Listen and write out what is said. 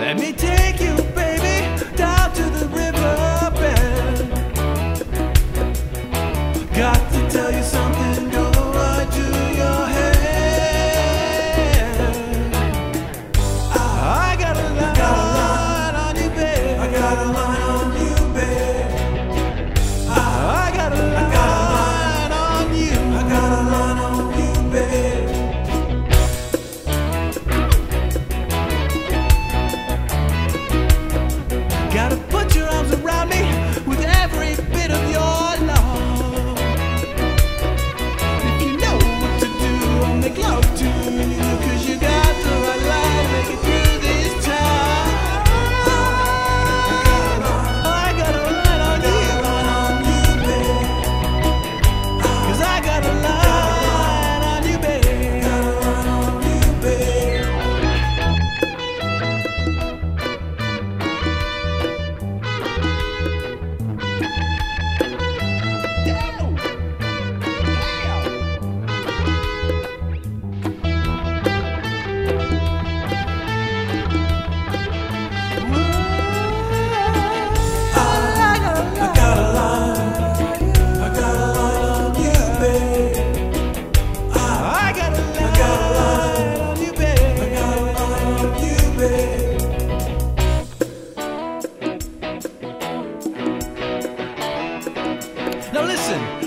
Let me take you. Listen,